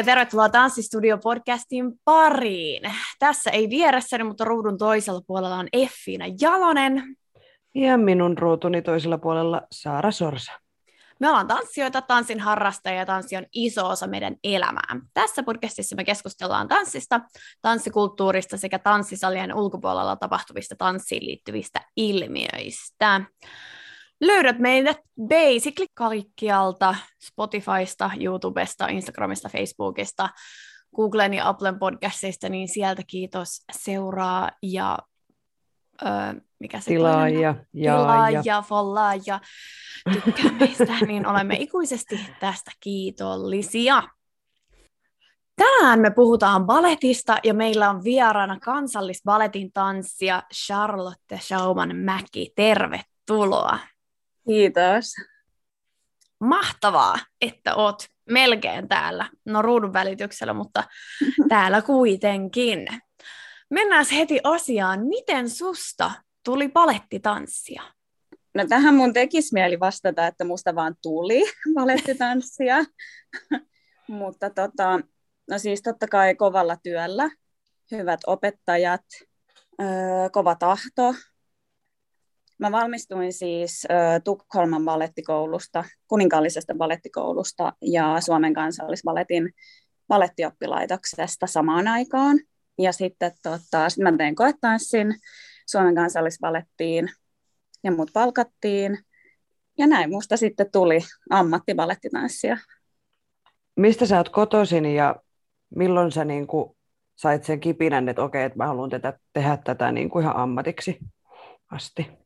ja tervetuloa Tanssistudio-podcastin pariin. Tässä ei vieressäni, mutta ruudun toisella puolella on Effiina Jalonen. Ja minun ruutuni toisella puolella Saara Sorsa. Me ollaan tanssijoita, tanssin harrastajia ja tanssi on iso osa meidän elämää. Tässä podcastissa me keskustellaan tanssista, tanssikulttuurista sekä tanssisalien ulkopuolella tapahtuvista tanssiin liittyvistä ilmiöistä. Löydät meidät basically kaikkialta Spotifysta, YouTubesta, Instagramista, Facebookista, Googlen ja Applen podcastista, niin sieltä kiitos seuraa ja öö, mikä se tilaa ja, ja, tilaa ja, ja follaa ja tykkää meistä, niin olemme ikuisesti tästä kiitollisia. Tänään me puhutaan baletista ja meillä on vieraana kansallisbaletin tanssija Charlotte Schauman Mäki. Tervetuloa. Kiitos. Mahtavaa, että oot melkein täällä. No ruudun välityksellä, mutta täällä kuitenkin. Mennään heti asiaan. Miten susta tuli palettitanssia? No tähän mun tekisi mieli vastata, että musta vaan tuli palettitanssia. mutta tota, no siis totta kai kovalla työllä, hyvät opettajat, öö, kova tahto, Mä valmistuin siis äh, Tukholman balettikoulusta, kuninkaallisesta balettikoulusta ja Suomen kansallisbaletin balettioppilaitoksesta samaan aikaan. Ja sitten tota, sit mä tein koetanssin Suomen kansallisbalettiin ja mut palkattiin. Ja näin musta sitten tuli ammattibalettitanssija. Mistä sä oot kotoisin ja milloin sä niin sait sen kipinän, että okei, että mä haluan tätä, tehdä tätä niin kuin ihan ammatiksi asti?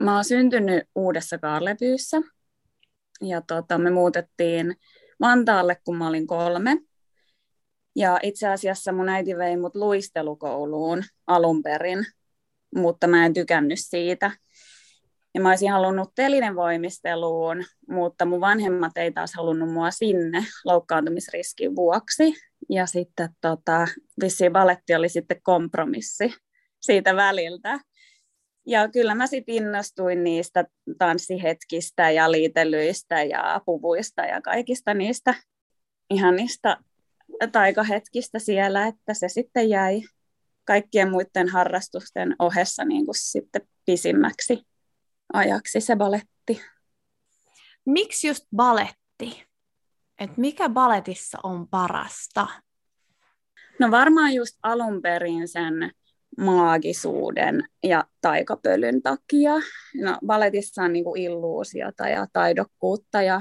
Mä oon syntynyt Uudessa Kaarlepyyssä ja tota, me muutettiin Vantaalle, kun mä olin kolme. Ja itse asiassa mun äiti vei mut luistelukouluun alun perin, mutta mä en tykännyt siitä. Ja mä olisin halunnut telinen voimisteluun, mutta mun vanhemmat ei taas halunnut mua sinne loukkaantumisriskin vuoksi. Ja sitten tota, vissiin valetti oli sitten kompromissi siitä väliltä. Ja kyllä mä sitten innostuin niistä tanssihetkistä ja liitelyistä ja puvuista ja kaikista niistä ihanista taikahetkistä siellä, että se sitten jäi kaikkien muiden harrastusten ohessa niin kuin sitten pisimmäksi ajaksi se baletti. Miksi just baletti? Et mikä baletissa on parasta? No varmaan just alun perin sen maagisuuden ja taikapölyn takia. No, baletissa on niin kuin illuusiota ja taidokkuutta ja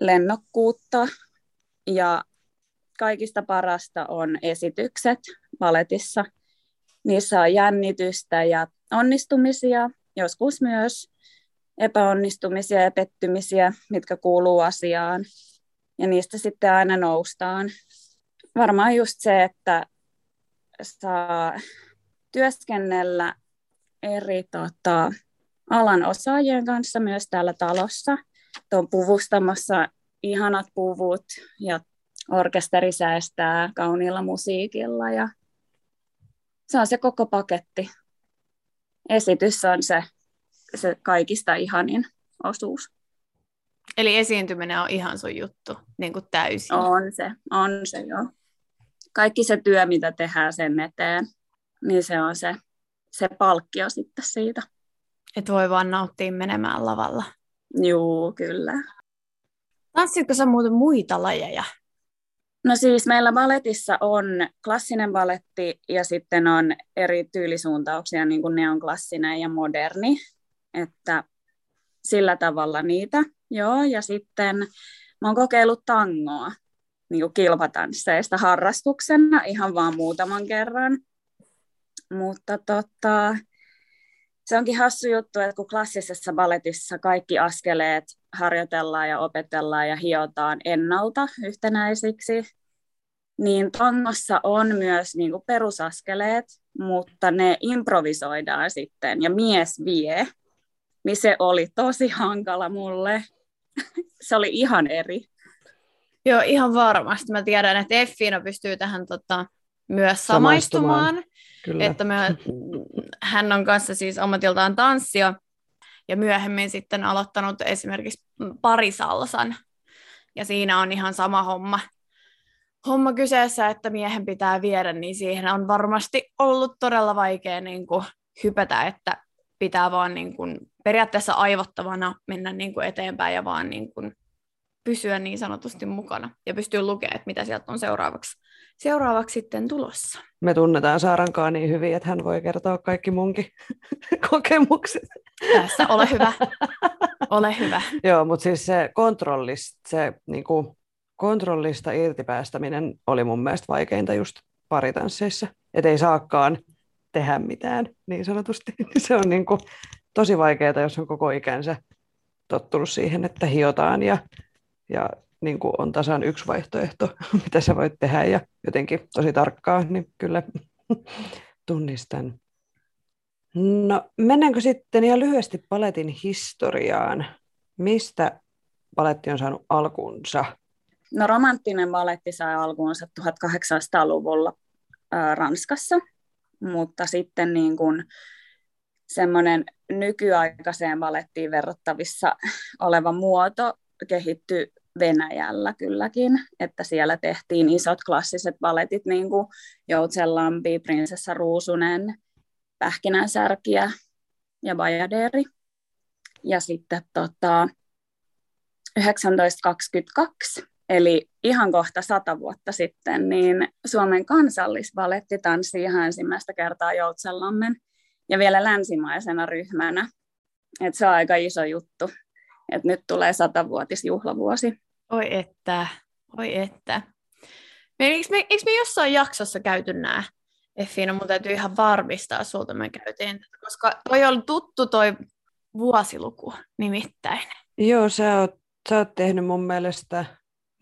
lennokkuutta. Ja kaikista parasta on esitykset baletissa. Niissä on jännitystä ja onnistumisia, joskus myös epäonnistumisia ja pettymisiä, mitkä kuuluu asiaan. Ja niistä sitten aina noustaan. Varmaan just se, että saa työskennellä eri tota, alan osaajien kanssa myös täällä talossa. Tuon puvustamassa ihanat puvut ja orkesteri säästää kauniilla musiikilla ja se on se koko paketti. Esitys on se, se kaikista ihanin osuus. Eli esiintyminen on ihan sun juttu, niin kuin täysin. On se, on se joo. Kaikki se työ, mitä tehdään sen eteen, niin se on se, se palkkio sitten siitä. Että voi vaan nauttia menemään lavalla. Joo, kyllä. Tanssitko sä muuten muita lajeja? No siis meillä balletissa on klassinen balletti ja sitten on eri tyylisuuntauksia, niin kuin ne on klassinen ja moderni. Että sillä tavalla niitä, joo. Ja sitten mä oon kokeillut tangoa niin kuin kilpatansseista harrastuksena ihan vaan muutaman kerran. Mutta tota, se onkin hassu juttu, että kun klassisessa balletissa kaikki askeleet harjoitellaan ja opetellaan ja hiotaan ennalta yhtenäisiksi, niin tangossa on myös niin kuin perusaskeleet, mutta ne improvisoidaan sitten ja mies vie, niin se oli tosi hankala mulle. se oli ihan eri. Joo, ihan varmasti. Mä tiedän, että Effina pystyy tähän tota, myös samaistumaan. samaistumaan. Kyllä. Että me, hän on kanssa siis ammatiltaan tanssia ja myöhemmin sitten aloittanut esimerkiksi parisalsan. Ja siinä on ihan sama homma. Homma kyseessä, että miehen pitää viedä, niin siihen on varmasti ollut todella vaikea niin kuin hypätä, että pitää vaan niin kuin periaatteessa aivottavana mennä niin kuin eteenpäin ja vaan niin kuin pysyä niin sanotusti mukana ja pystyy lukemaan, että mitä sieltä on seuraavaksi, seuraavaksi sitten tulossa. Me tunnetaan Saarankaa niin hyvin, että hän voi kertoa kaikki munkin kokemukset. Tässä, ole hyvä. Ole hyvä. Joo, mutta siis se kontrollista, se niin kuin, kontrollista irtipäästäminen oli mun mielestä vaikeinta just paritansseissa. Että ei saakaan tehdä mitään, niin sanotusti. Se on niin kuin, tosi vaikeaa, jos on koko ikänsä tottunut siihen, että hiotaan ja ja niin kuin on tasan yksi vaihtoehto, mitä sä voit tehdä ja jotenkin tosi tarkkaa, niin kyllä tunnistan. No mennäänkö sitten ihan lyhyesti paletin historiaan? Mistä paletti on saanut alkunsa? No romanttinen baletti sai alkuunsa 1800-luvulla ää, Ranskassa, mutta sitten niin kuin semmoinen nykyaikaiseen balettiin verrattavissa oleva muoto kehittyi Venäjällä kylläkin, että siellä tehtiin isot klassiset baletit, niin kuin Joutsenlampi, Prinsessa Ruusunen, Pähkinänsärkiä ja Bajaderi. Ja sitten tota, 1922, eli ihan kohta sata vuotta sitten, niin Suomen kansallisbaletti tanssi ihan ensimmäistä kertaa Joutsenlammen ja vielä länsimaisena ryhmänä. Et se on aika iso juttu, että nyt tulee satavuotisjuhlavuosi. Oi että, oi että. Me, eikö, me, eikö me jossain jaksossa käyty nämä? Effiina, mun täytyy ihan varmistaa sulta, me käytiin, koska toi on tuttu toi vuosiluku nimittäin. Joo, sä oot, sä oot tehnyt mun mielestä,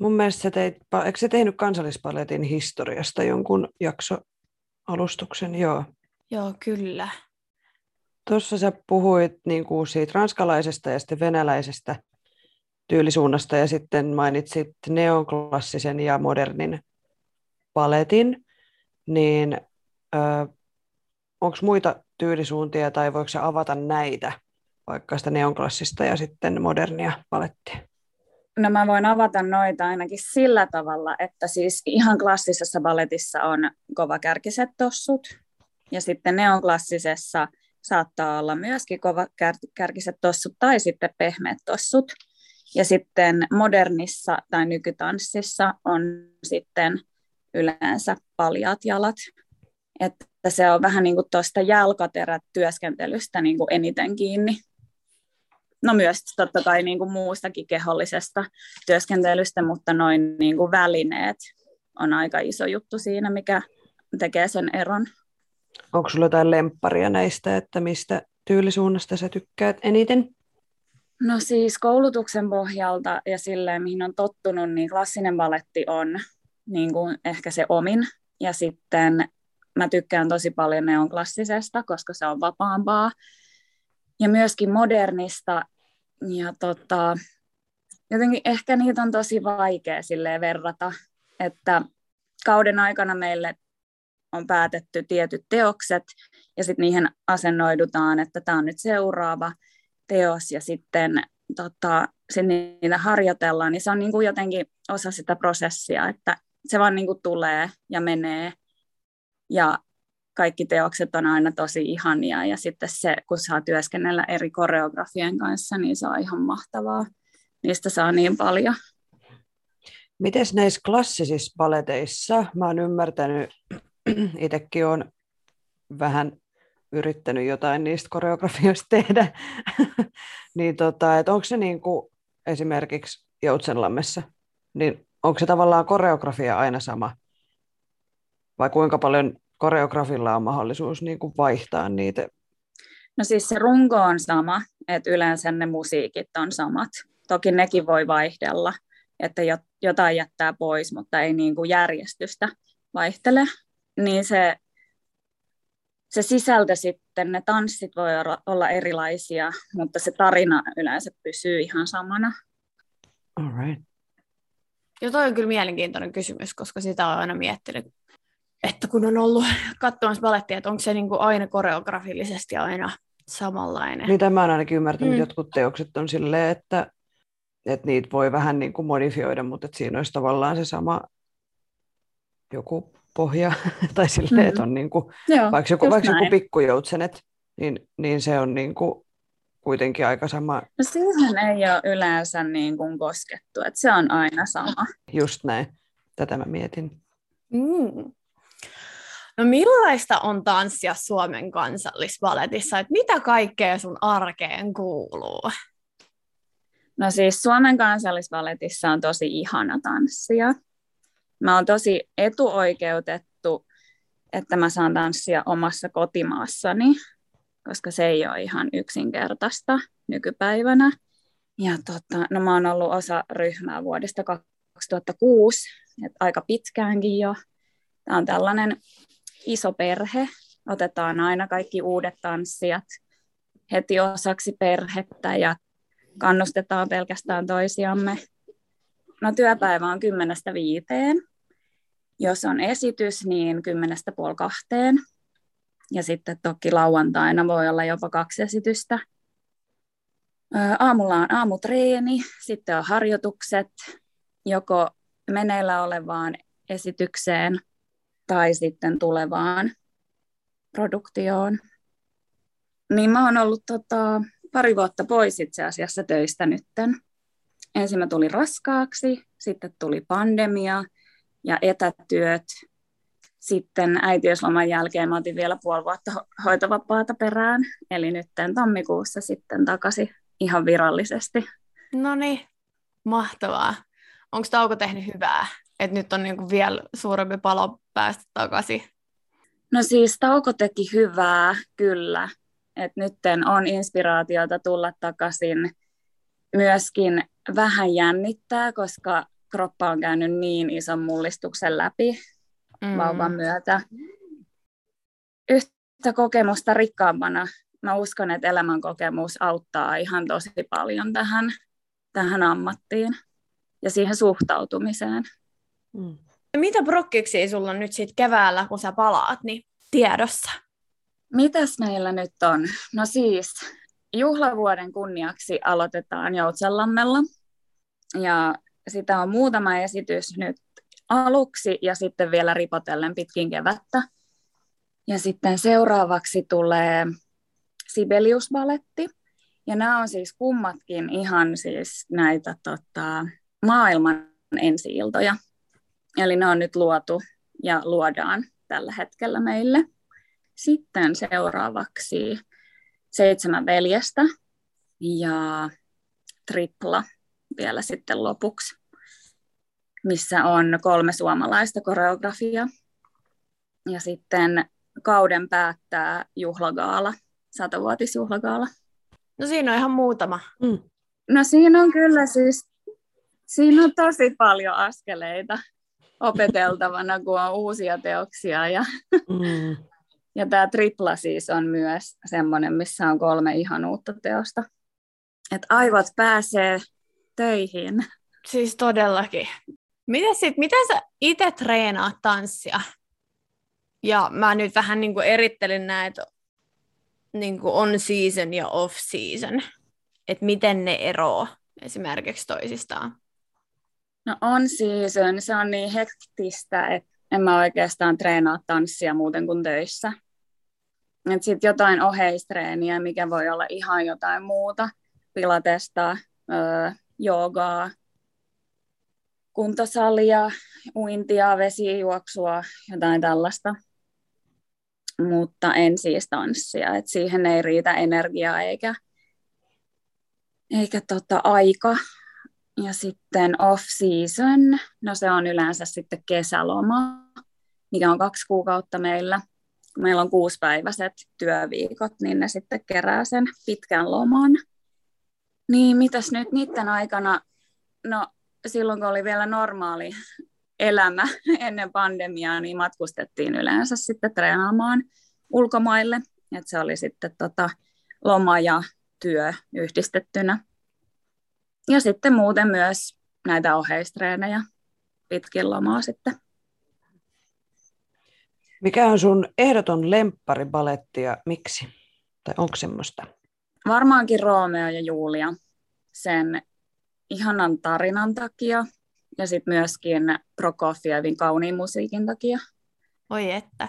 mun mielestä sä teit, eikö sä tehnyt kansallispaletin historiasta jonkun jakso alustuksen, joo. Joo, kyllä. Tuossa sä puhuit niin kuin siitä ranskalaisesta ja sitten venäläisestä tyylisuunnasta ja sitten mainitsit neoklassisen ja modernin paletin, niin onko muita tyylisuuntia tai voiko se avata näitä, vaikka sitä neoklassista ja sitten modernia palettia? No mä voin avata noita ainakin sillä tavalla, että siis ihan klassisessa balletissa on kovakärkiset tossut ja sitten neonklassisessa saattaa olla myöskin kovakärkiset tossut tai sitten pehmeät tossut. Ja sitten modernissa tai nykytanssissa on sitten yleensä paljaat jalat. Että se on vähän niin kuin tuosta jalkaterätyöskentelystä niin kuin eniten kiinni. No myös totta kai niin kuin muustakin kehollisesta työskentelystä, mutta noin niin kuin välineet on aika iso juttu siinä, mikä tekee sen eron. Onko sulla jotain lempparia näistä, että mistä tyylisuunnasta sä tykkäät eniten? No siis koulutuksen pohjalta ja silleen, mihin on tottunut, niin klassinen baletti on niin kuin ehkä se omin. Ja sitten mä tykkään tosi paljon neonklassisesta, koska se on vapaampaa. Ja myöskin modernista. Ja tota, jotenkin ehkä niitä on tosi vaikea silleen verrata, että kauden aikana meille on päätetty tietyt teokset ja sitten niihin asennoidutaan, että tämä on nyt seuraava teos ja sitten tota, sen niitä harjoitellaan, niin se on niin kuin jotenkin osa sitä prosessia, että se vaan niin kuin tulee ja menee ja kaikki teokset on aina tosi ihania ja sitten se, kun saa työskennellä eri koreografien kanssa, niin se on ihan mahtavaa. Niistä saa niin paljon. Miten näissä klassisissa paleteissa, mä oon ymmärtänyt, itsekin on vähän yrittänyt jotain niistä koreografioista tehdä, niin tota, että onko se niin kuin esimerkiksi Joutsenlammessa, niin onko se tavallaan koreografia aina sama? Vai kuinka paljon koreografilla on mahdollisuus niin kuin vaihtaa niitä? No siis se runko on sama, että yleensä ne musiikit on samat. Toki nekin voi vaihdella, että jotain jättää pois, mutta ei niin kuin järjestystä vaihtele. Niin se, se sisältö sitten, ne tanssit voi olla erilaisia, mutta se tarina yleensä pysyy ihan samana. All right. Ja toi on kyllä mielenkiintoinen kysymys, koska sitä on aina miettinyt, että kun on ollut katsomassa balettia, että onko se niin kuin aina koreografillisesti aina samanlainen. Mitä mä oon ainakin ymmärtänyt, mm. jotkut teokset on silleen, että, että niitä voi vähän niin kuin modifioida, mutta että siinä olisi tavallaan se sama joku pohja, tai silleen, mm. että on niin kuin, Joo, vaikka joku, vaikka joku pikkujoutsenet, niin, niin se on niin kuin kuitenkin aika sama. No siihen ei ole yleensä niin kuin koskettu, että se on aina sama. Just näin, tätä mä mietin. Mm. No millaista on tanssia Suomen kansallisvaletissa? Että mitä kaikkea sun arkeen kuuluu? No siis Suomen kansallisvaletissa on tosi ihana tanssia. Mä oon tosi etuoikeutettu, että mä saan tanssia omassa kotimaassani, koska se ei ole ihan yksinkertaista nykypäivänä. Ja tota, no mä oon ollut osa ryhmää vuodesta 2006, että aika pitkäänkin jo. Tämä on tällainen iso perhe, otetaan aina kaikki uudet tanssijat heti osaksi perhettä ja kannustetaan pelkästään toisiamme. No työpäivä on kymmenestä viiteen. Jos on esitys, niin kymmenestä puoli kahteen. Ja sitten toki lauantaina voi olla jopa kaksi esitystä. Aamulla on aamutreeni, sitten on harjoitukset, joko meneillä olevaan esitykseen tai sitten tulevaan produktioon. Niin mä oon ollut tota, pari vuotta pois itse asiassa töistä nytten. Ensin mä tulin raskaaksi, sitten tuli pandemia ja etätyöt. Sitten äitiysloman jälkeen mä otin vielä puoli vuotta ho- hoitovapaata perään, eli nyt tammikuussa sitten takaisin ihan virallisesti. No niin, mahtavaa. Onko tauko tehnyt hyvää? että nyt on niinku vielä suurempi palo päästä takaisin? No siis tauko teki hyvää, kyllä. että nyt on inspiraatiota tulla takaisin. Myöskin vähän jännittää, koska kroppa on käynyt niin ison mullistuksen läpi mm. vauvan myötä. Yhtä kokemusta rikkaampana mä uskon, että elämänkokemus auttaa ihan tosi paljon tähän, tähän ammattiin ja siihen suhtautumiseen. Mm. Mitä prokkiksi sulla on nyt sit keväällä, kun sä palaat, niin tiedossa? Mitäs meillä nyt on? No siis, juhlavuoden kunniaksi aloitetaan Joutsenlammella. Ja sitä on muutama esitys nyt aluksi ja sitten vielä ripotellen pitkin kevättä. Ja sitten seuraavaksi tulee Sibelius-baletti. Ja nämä on siis kummatkin ihan siis näitä tota, maailman ensi-iltoja. Eli ne on nyt luotu ja luodaan tällä hetkellä meille. Sitten seuraavaksi seitsemän veljestä ja tripla vielä sitten lopuksi, missä on kolme suomalaista koreografia. Ja sitten kauden päättää juhlagaala, satavuotisjuhlagaala. No siinä on ihan muutama. Mm. No siinä on kyllä siis, siinä on tosi paljon askeleita opeteltavana, kun on uusia teoksia. Ja, mm. Ja tämä tripla siis on myös semmoinen, missä on kolme ihan uutta teosta. Että aivot pääsee töihin. Siis todellakin. Miten, sit, miten sä itse treenaat tanssia? Ja mä nyt vähän niin kuin erittelin näitä niin kuin on season ja off season. Että miten ne eroo esimerkiksi toisistaan. No on season, se on niin hektistä, että en mä oikeastaan treenaa tanssia muuten kuin töissä. Sitten jotain oheistreeniä, mikä voi olla ihan jotain muuta, pilatesta, öö, joogaa, kuntosalia, uintia, vesijuoksua, jotain tällaista. Mutta en siis tanssia, että siihen ei riitä energiaa eikä, eikä tota aika ja sitten off-season, no se on yleensä sitten kesäloma, mikä on kaksi kuukautta meillä. Meillä on kuuspäiväiset työviikot, niin ne sitten kerää sen pitkän loman. Niin mitäs nyt niiden aikana, no silloin kun oli vielä normaali elämä ennen pandemiaa, niin matkustettiin yleensä sitten treenaamaan ulkomaille. Et se oli sitten tota, loma ja työ yhdistettynä. Ja sitten muuten myös näitä oheistreenejä pitkin lomaa sitten. Mikä on sun ehdoton lemppari ja miksi? Tai onko semmoista? Varmaankin Romeo ja Julia sen ihanan tarinan takia ja sitten myöskin Prokofievin kauniin musiikin takia. Oi että.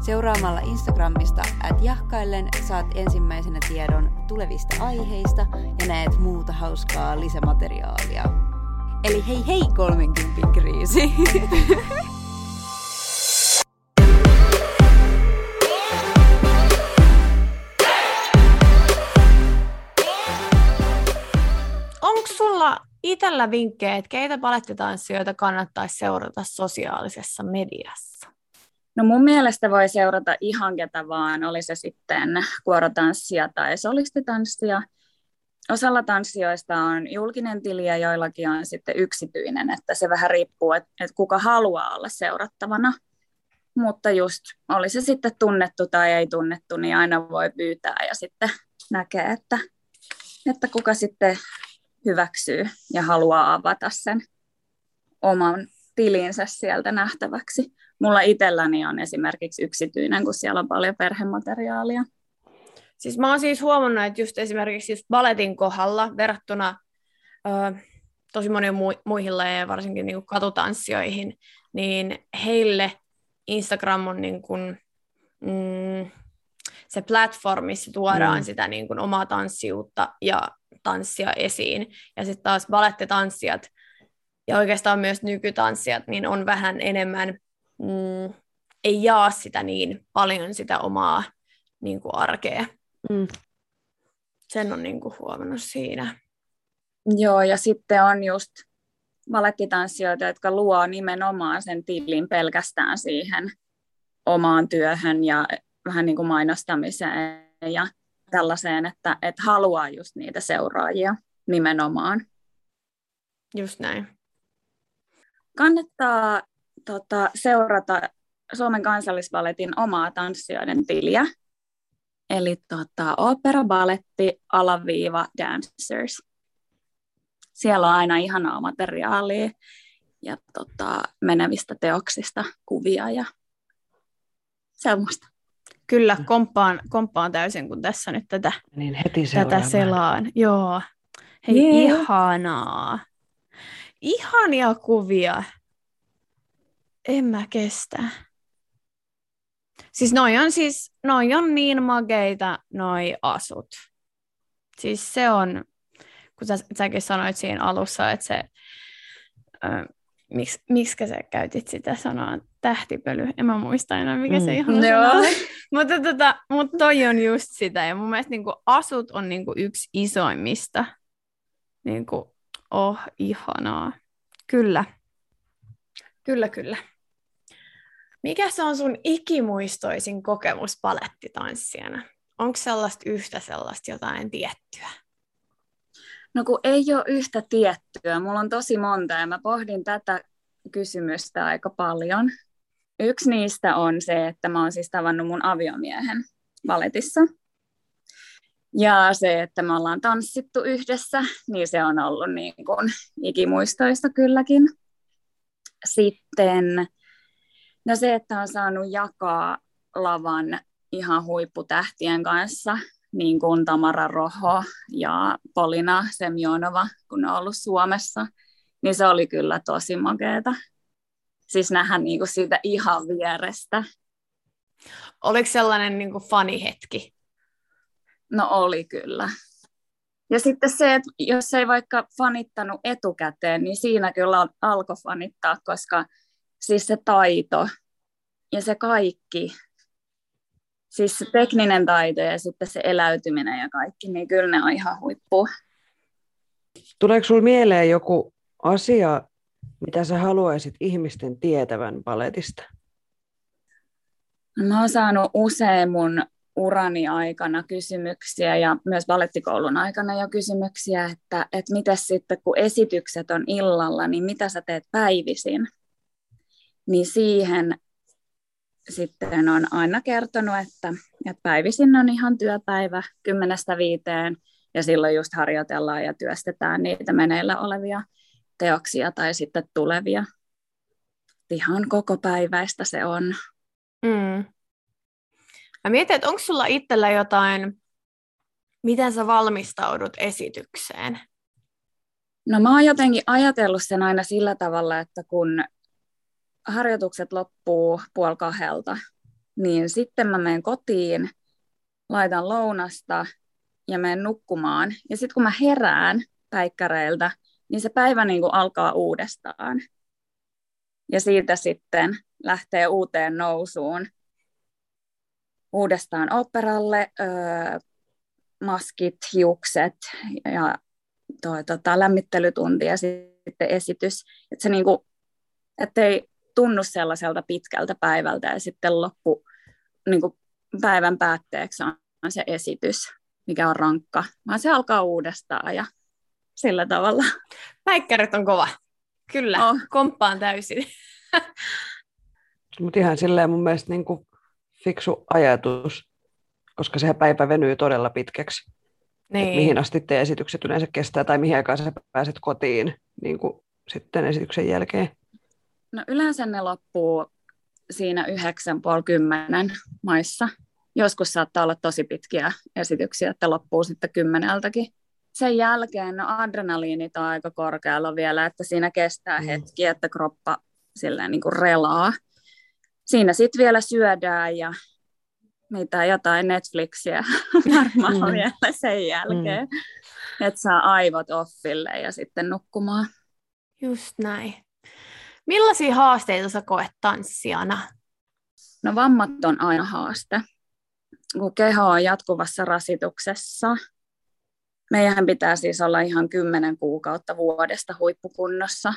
Seuraamalla Instagramista at jahkaillen saat ensimmäisenä tiedon tulevista aiheista ja näet muuta hauskaa lisämateriaalia. Eli hei hei 30 kriisi! Onko sulla itsellä vinkkejä, että keitä palettitanssijoita kannattaisi seurata sosiaalisessa mediassa? No mun mielestä voi seurata ihan ketä vaan, oli se sitten kuorotanssia tai solistitanssia. Osalla tanssijoista on julkinen tili ja joillakin on sitten yksityinen, että se vähän riippuu, että, että kuka haluaa olla seurattavana. Mutta just oli se sitten tunnettu tai ei tunnettu, niin aina voi pyytää ja sitten näkee, että, että kuka sitten hyväksyy ja haluaa avata sen oman tilinsä sieltä nähtäväksi. Mulla itselläni on esimerkiksi yksityinen, kun siellä on paljon perhemateriaalia. Siis mä oon siis huomannut, että just esimerkiksi just balletin kohdalla verrattuna ö, tosi moniin mu- muihin lajeihin, varsinkin niin katutanssijoihin, niin heille Instagram on niin kuin, mm, se platform, missä tuodaan mm. sitä niin kuin omaa tanssiutta ja tanssia esiin. Ja sitten taas balettitanssijat ja oikeastaan myös nykytanssijat niin on vähän enemmän mm, ei jaa sitä niin paljon sitä omaa niin kuin arkea. Mm. Sen on niin kuin huomannut siinä. Joo, ja sitten on just valettitanssijoita, jotka luo nimenomaan sen tilin pelkästään siihen omaan työhön ja vähän niin kuin mainostamiseen ja tällaiseen, että, että haluaa just niitä seuraajia nimenomaan. Just näin. Kannattaa tota, seurata Suomen kansallisballetin omaa tanssijoiden tiliä. Eli tota, opera, balletti, alaviiva, dancers. Siellä on aina ihanaa materiaalia ja tota, menevistä teoksista kuvia ja semmoista. Kyllä, komppaan, komppaan täysin, kun tässä nyt tätä, niin heti tätä selaan. Joo. Hei, yeah. ihanaa. Ihania kuvia. En mä kestä. Siis noi on siis, noi on niin mageita noi asut. Siis se on, kun sä, säkin sanoit siinä alussa, että se, äh, miksi, miksi sä käytit sitä sanaa tähtipöly, en mä muista enää, mikä mm. se ihan on. mutta, tota, mutta toi on just sitä, ja mun mielestä niin asut on niin yksi isoimmista. Niin kuin, oh, ihanaa. Kyllä. Kyllä, kyllä. Mikä se on sun ikimuistoisin kokemus palettitanssijana? Onko sellaista yhtä sellaista jotain tiettyä? No kun ei ole yhtä tiettyä. Mulla on tosi monta ja mä pohdin tätä kysymystä aika paljon. Yksi niistä on se, että mä oon siis tavannut mun aviomiehen valetissa. Ja se, että me ollaan tanssittu yhdessä, niin se on ollut niin kuin ikimuistoista kylläkin. Sitten no se, että on saanut jakaa lavan ihan huipputähtien kanssa, niin kuin Tamara Roho ja Polina Semjonova, kun on ollut Suomessa, niin se oli kyllä tosi makeeta. Siis nähdä niin kuin siitä ihan vierestä. Oliko sellainen niin kuin fanihetki? No oli kyllä. Ja sitten se, että jos ei vaikka fanittanut etukäteen, niin siinä kyllä alkoi fanittaa, koska siis se taito ja se kaikki, siis se tekninen taito ja sitten se eläytyminen ja kaikki, niin kyllä ne on ihan huippu. Tuleeko sinulle mieleen joku asia, mitä sä haluaisit ihmisten tietävän paletista? Mä oon saanut usein mun urani aikana kysymyksiä ja myös ballettikoulun aikana jo kysymyksiä, että, että mitä sitten kun esitykset on illalla, niin mitä sä teet päivisin? Niin siihen sitten on aina kertonut, että, että päivisin on ihan työpäivä kymmenestä viiteen ja silloin just harjoitellaan ja työstetään niitä meneillä olevia teoksia tai sitten tulevia. Ihan koko päiväistä se on. Mm. Mä mietin, että onko sulla itsellä jotain, miten sä valmistaudut esitykseen? No mä oon jotenkin ajatellut sen aina sillä tavalla, että kun harjoitukset loppuu puoli kahdelta, niin sitten mä menen kotiin, laitan lounasta ja menen nukkumaan. Ja sitten kun mä herään päikkäreiltä, niin se päivä niin kuin alkaa uudestaan. Ja siitä sitten lähtee uuteen nousuun uudestaan operalle, öö, maskit, hiukset ja toi, tota, lämmittelytunti ja sitten esitys. Että se niinku, ettei tunnu sellaiselta pitkältä päivältä ja sitten loppu niinku, päivän päätteeksi on, on se esitys, mikä on rankka, vaan se alkaa uudestaan ja sillä tavalla. Päikkärit on kova. Kyllä, oh. komppaan täysin. Mutta ihan silleen mun mielestä niin kuin fiksu ajatus, koska sehän päivä venyy todella pitkäksi. Niin. mihin asti te esitykset yleensä kestää tai mihin aikaan sä pääset kotiin niin kuin sitten esityksen jälkeen? No yleensä ne loppuu siinä yhdeksän puoli kymmenen maissa. Joskus saattaa olla tosi pitkiä esityksiä, että loppuu sitten kymmeneltäkin. Sen jälkeen no adrenaliinit on aika korkealla vielä, että siinä kestää mm. hetki, että kroppa silleen niin kuin relaa siinä sitten vielä syödään ja mitä jotain Netflixiä varmaan mm. vielä sen jälkeen, mm. että saa aivot offille ja sitten nukkumaan. Just näin. Millaisia haasteita sä koet tanssijana? No vammat on aina haaste, kun keho on jatkuvassa rasituksessa. Meidän pitää siis olla ihan kymmenen kuukautta vuodesta huippukunnossa,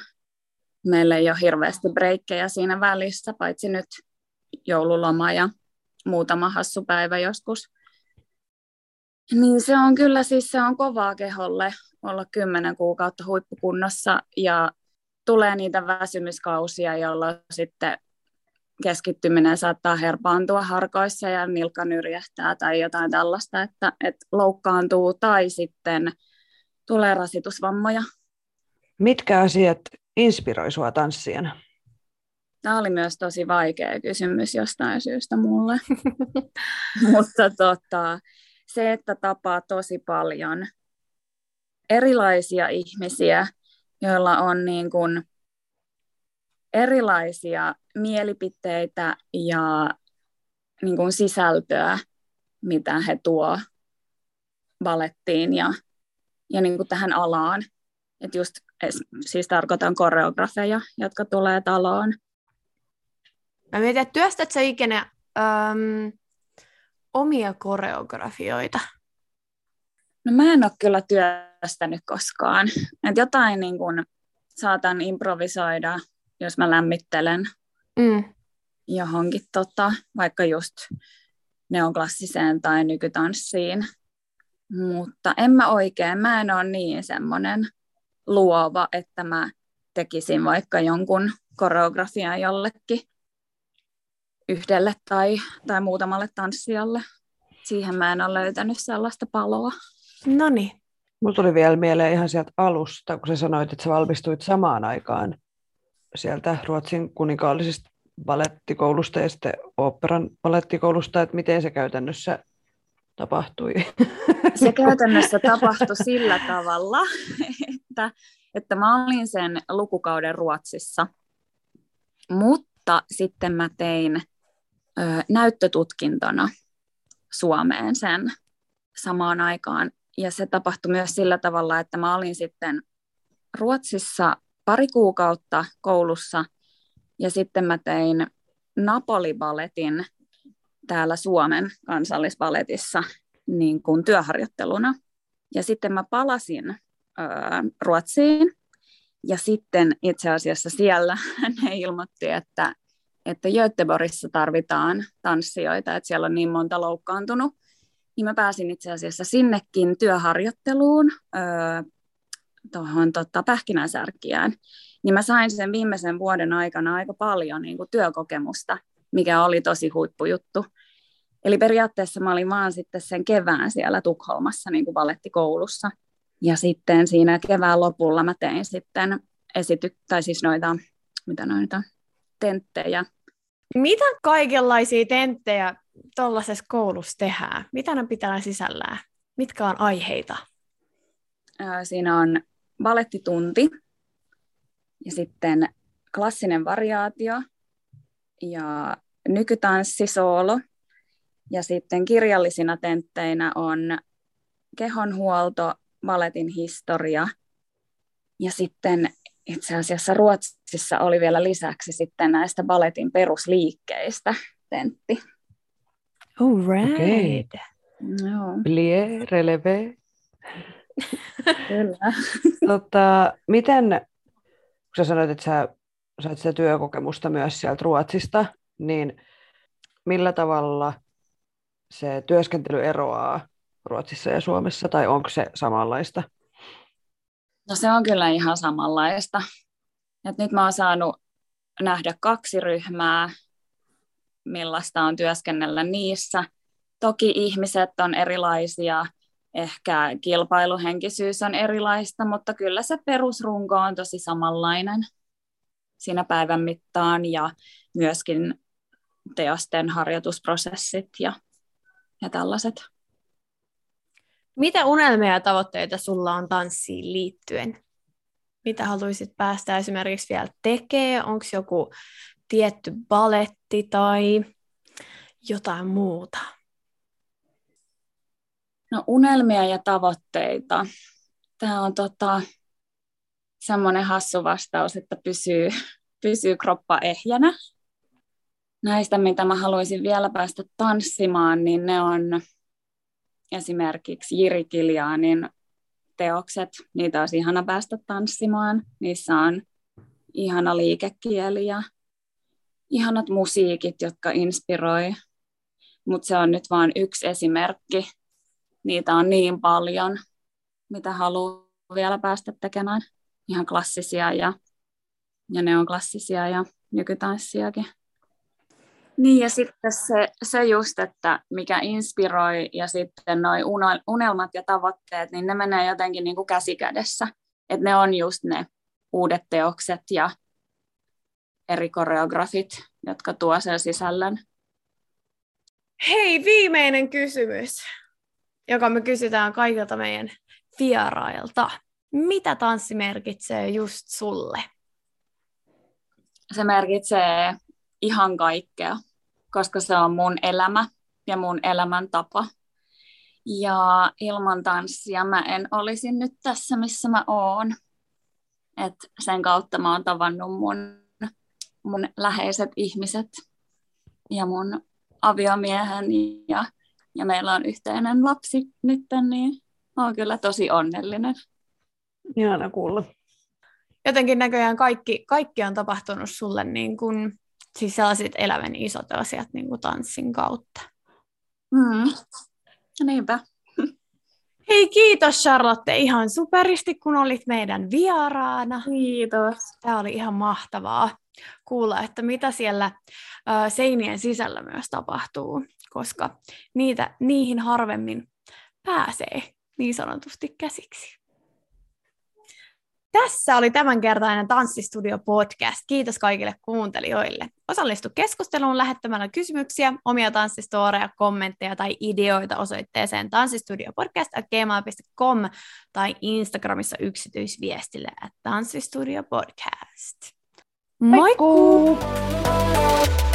meillä ei ole hirveästi breikkejä siinä välissä, paitsi nyt joululoma ja muutama hassu päivä joskus. Niin se on kyllä siis se on kovaa keholle olla kymmenen kuukautta huippukunnossa ja tulee niitä väsymyskausia, jolloin sitten keskittyminen saattaa herpaantua harkoissa ja nilkka nyrjähtää tai jotain tällaista, että, että loukkaantuu tai sitten tulee rasitusvammoja. Mitkä asiat inspiroi sinua tanssijana? Tämä oli myös tosi vaikea kysymys jostain syystä mulle. Mutta tota, se, että tapaa tosi paljon erilaisia ihmisiä, joilla on niin kuin erilaisia mielipiteitä ja niin kuin sisältöä, mitä he tuo balettiin ja, ja niin kuin tähän alaan. Et just siis tarkoitan koreografeja, jotka tulee taloon. Mä mietin, että työstät sä ikinä äm, omia koreografioita? No mä en ole kyllä työstänyt koskaan. Et jotain niin kun saatan improvisoida, jos mä lämmittelen mm. johonkin, tota, vaikka just neonklassiseen tai nykytanssiin. Mutta en mä oikein, mä en ole niin semmoinen luova, että mä tekisin vaikka jonkun koreografian jollekin yhdelle tai, tai muutamalle tanssijalle. Siihen mä en ole löytänyt sellaista paloa. No niin. Mulla tuli vielä mieleen ihan sieltä alusta, kun sä sanoit, että sä valmistuit samaan aikaan sieltä Ruotsin kuninkaallisesta balettikoulusta ja sitten oopperan balettikoulusta, että miten se käytännössä tapahtui? Se käytännössä tapahtui sillä tavalla, että, että mä olin sen lukukauden Ruotsissa, mutta sitten mä tein ö, näyttötutkintona Suomeen sen samaan aikaan. Ja se tapahtui myös sillä tavalla, että mä olin sitten Ruotsissa pari kuukautta koulussa ja sitten mä tein Napoli-balletin täällä Suomen kansallisballetissa niin kuin työharjoitteluna. Ja sitten mä palasin ö, Ruotsiin ja sitten itse asiassa siellä ne ilmoitti, että, että Göteborgissa tarvitaan tanssijoita, että siellä on niin monta loukkaantunut. Niin mä pääsin itse asiassa sinnekin työharjoitteluun öö, tuohon tota, pähkinänsärkiään. Niin mä sain sen viimeisen vuoden aikana aika paljon niin kuin työkokemusta, mikä oli tosi huippujuttu. Eli periaatteessa mä olin vaan sitten sen kevään siellä Tukholmassa niin kuin valettikoulussa. Ja sitten siinä kevään lopulla mä tein sitten esity, tai siis noita, mitä noita, tenttejä. Mitä kaikenlaisia tenttejä tuollaisessa koulussa tehdään? Mitä ne pitää sisällään? Mitkä on aiheita? Siinä on balettitunti ja sitten klassinen variaatio ja nykytanssisoolo. Ja sitten kirjallisina tentteinä on kehonhuolto, baletin historia ja sitten itse asiassa Ruotsissa oli vielä lisäksi sitten näistä baletin perusliikkeistä tentti. All right. Okay. Joo. Plie, releve. Kyllä. tota, miten, kun sä sanoit, että sä sait sitä työkokemusta myös sieltä Ruotsista, niin millä tavalla se työskentely eroaa Ruotsissa ja Suomessa, tai onko se samanlaista? No se on kyllä ihan samanlaista. Et nyt mä oon saanut nähdä kaksi ryhmää, millaista on työskennellä niissä. Toki ihmiset on erilaisia, ehkä kilpailuhenkisyys on erilaista, mutta kyllä se perusrunko on tosi samanlainen siinä päivän mittaan ja myöskin teosten harjoitusprosessit ja, ja tällaiset. Mitä unelmia ja tavoitteita sulla on tanssiin liittyen? Mitä haluaisit päästä esimerkiksi vielä tekemään? Onko joku tietty baletti tai jotain muuta? No unelmia ja tavoitteita. Tämä on tota, semmoinen hassu vastaus, että pysyy, pysyy kroppa ehjänä. Näistä, mitä mä haluaisin vielä päästä tanssimaan, niin ne on esimerkiksi Jiri Kiljaanin teokset, niitä olisi ihana päästä tanssimaan. Niissä on ihana liikekieli ja ihanat musiikit, jotka inspiroi. Mutta se on nyt vain yksi esimerkki. Niitä on niin paljon, mitä haluaa vielä päästä tekemään. Ihan klassisia ja, ja ne on klassisia ja nykytanssiakin. Niin ja sitten se, se just, että mikä inspiroi ja sitten noi unelmat ja tavoitteet, niin ne menee jotenkin niin kuin käsi kädessä. Että ne on just ne uudet teokset ja eri koreografit, jotka tuo sen sisällön. Hei, viimeinen kysymys, joka me kysytään kaikilta meidän vierailta. Mitä tanssi merkitsee just sulle? Se merkitsee ihan kaikkea, koska se on mun elämä ja mun elämäntapa. Ja ilman tanssia mä en olisi nyt tässä, missä mä oon. Et sen kautta mä oon tavannut mun, mun läheiset ihmiset ja mun aviomiehen ja, ja meillä on yhteinen lapsi nyt, niin oon kyllä tosi onnellinen. Ihana kuulla. Jotenkin näköjään kaikki, kaikki on tapahtunut sulle niin kuin siis sellaiset elämän isot asiat niin kuin tanssin kautta. Mm. Niinpä. Hei, kiitos Charlotte ihan superisti, kun olit meidän vieraana. Kiitos. Tämä oli ihan mahtavaa kuulla, että mitä siellä äh, seinien sisällä myös tapahtuu, koska niitä, niihin harvemmin pääsee niin sanotusti käsiksi. Tässä oli tämänkertainen Tanssistudio podcast. Kiitos kaikille kuuntelijoille. Osallistu keskusteluun lähettämällä kysymyksiä, omia tanssistoreja, kommentteja tai ideoita osoitteeseen tanssistudiopodcast.gmail.com tai Instagramissa yksityisviestille at tanssistudiopodcast. Moikku! Moikku!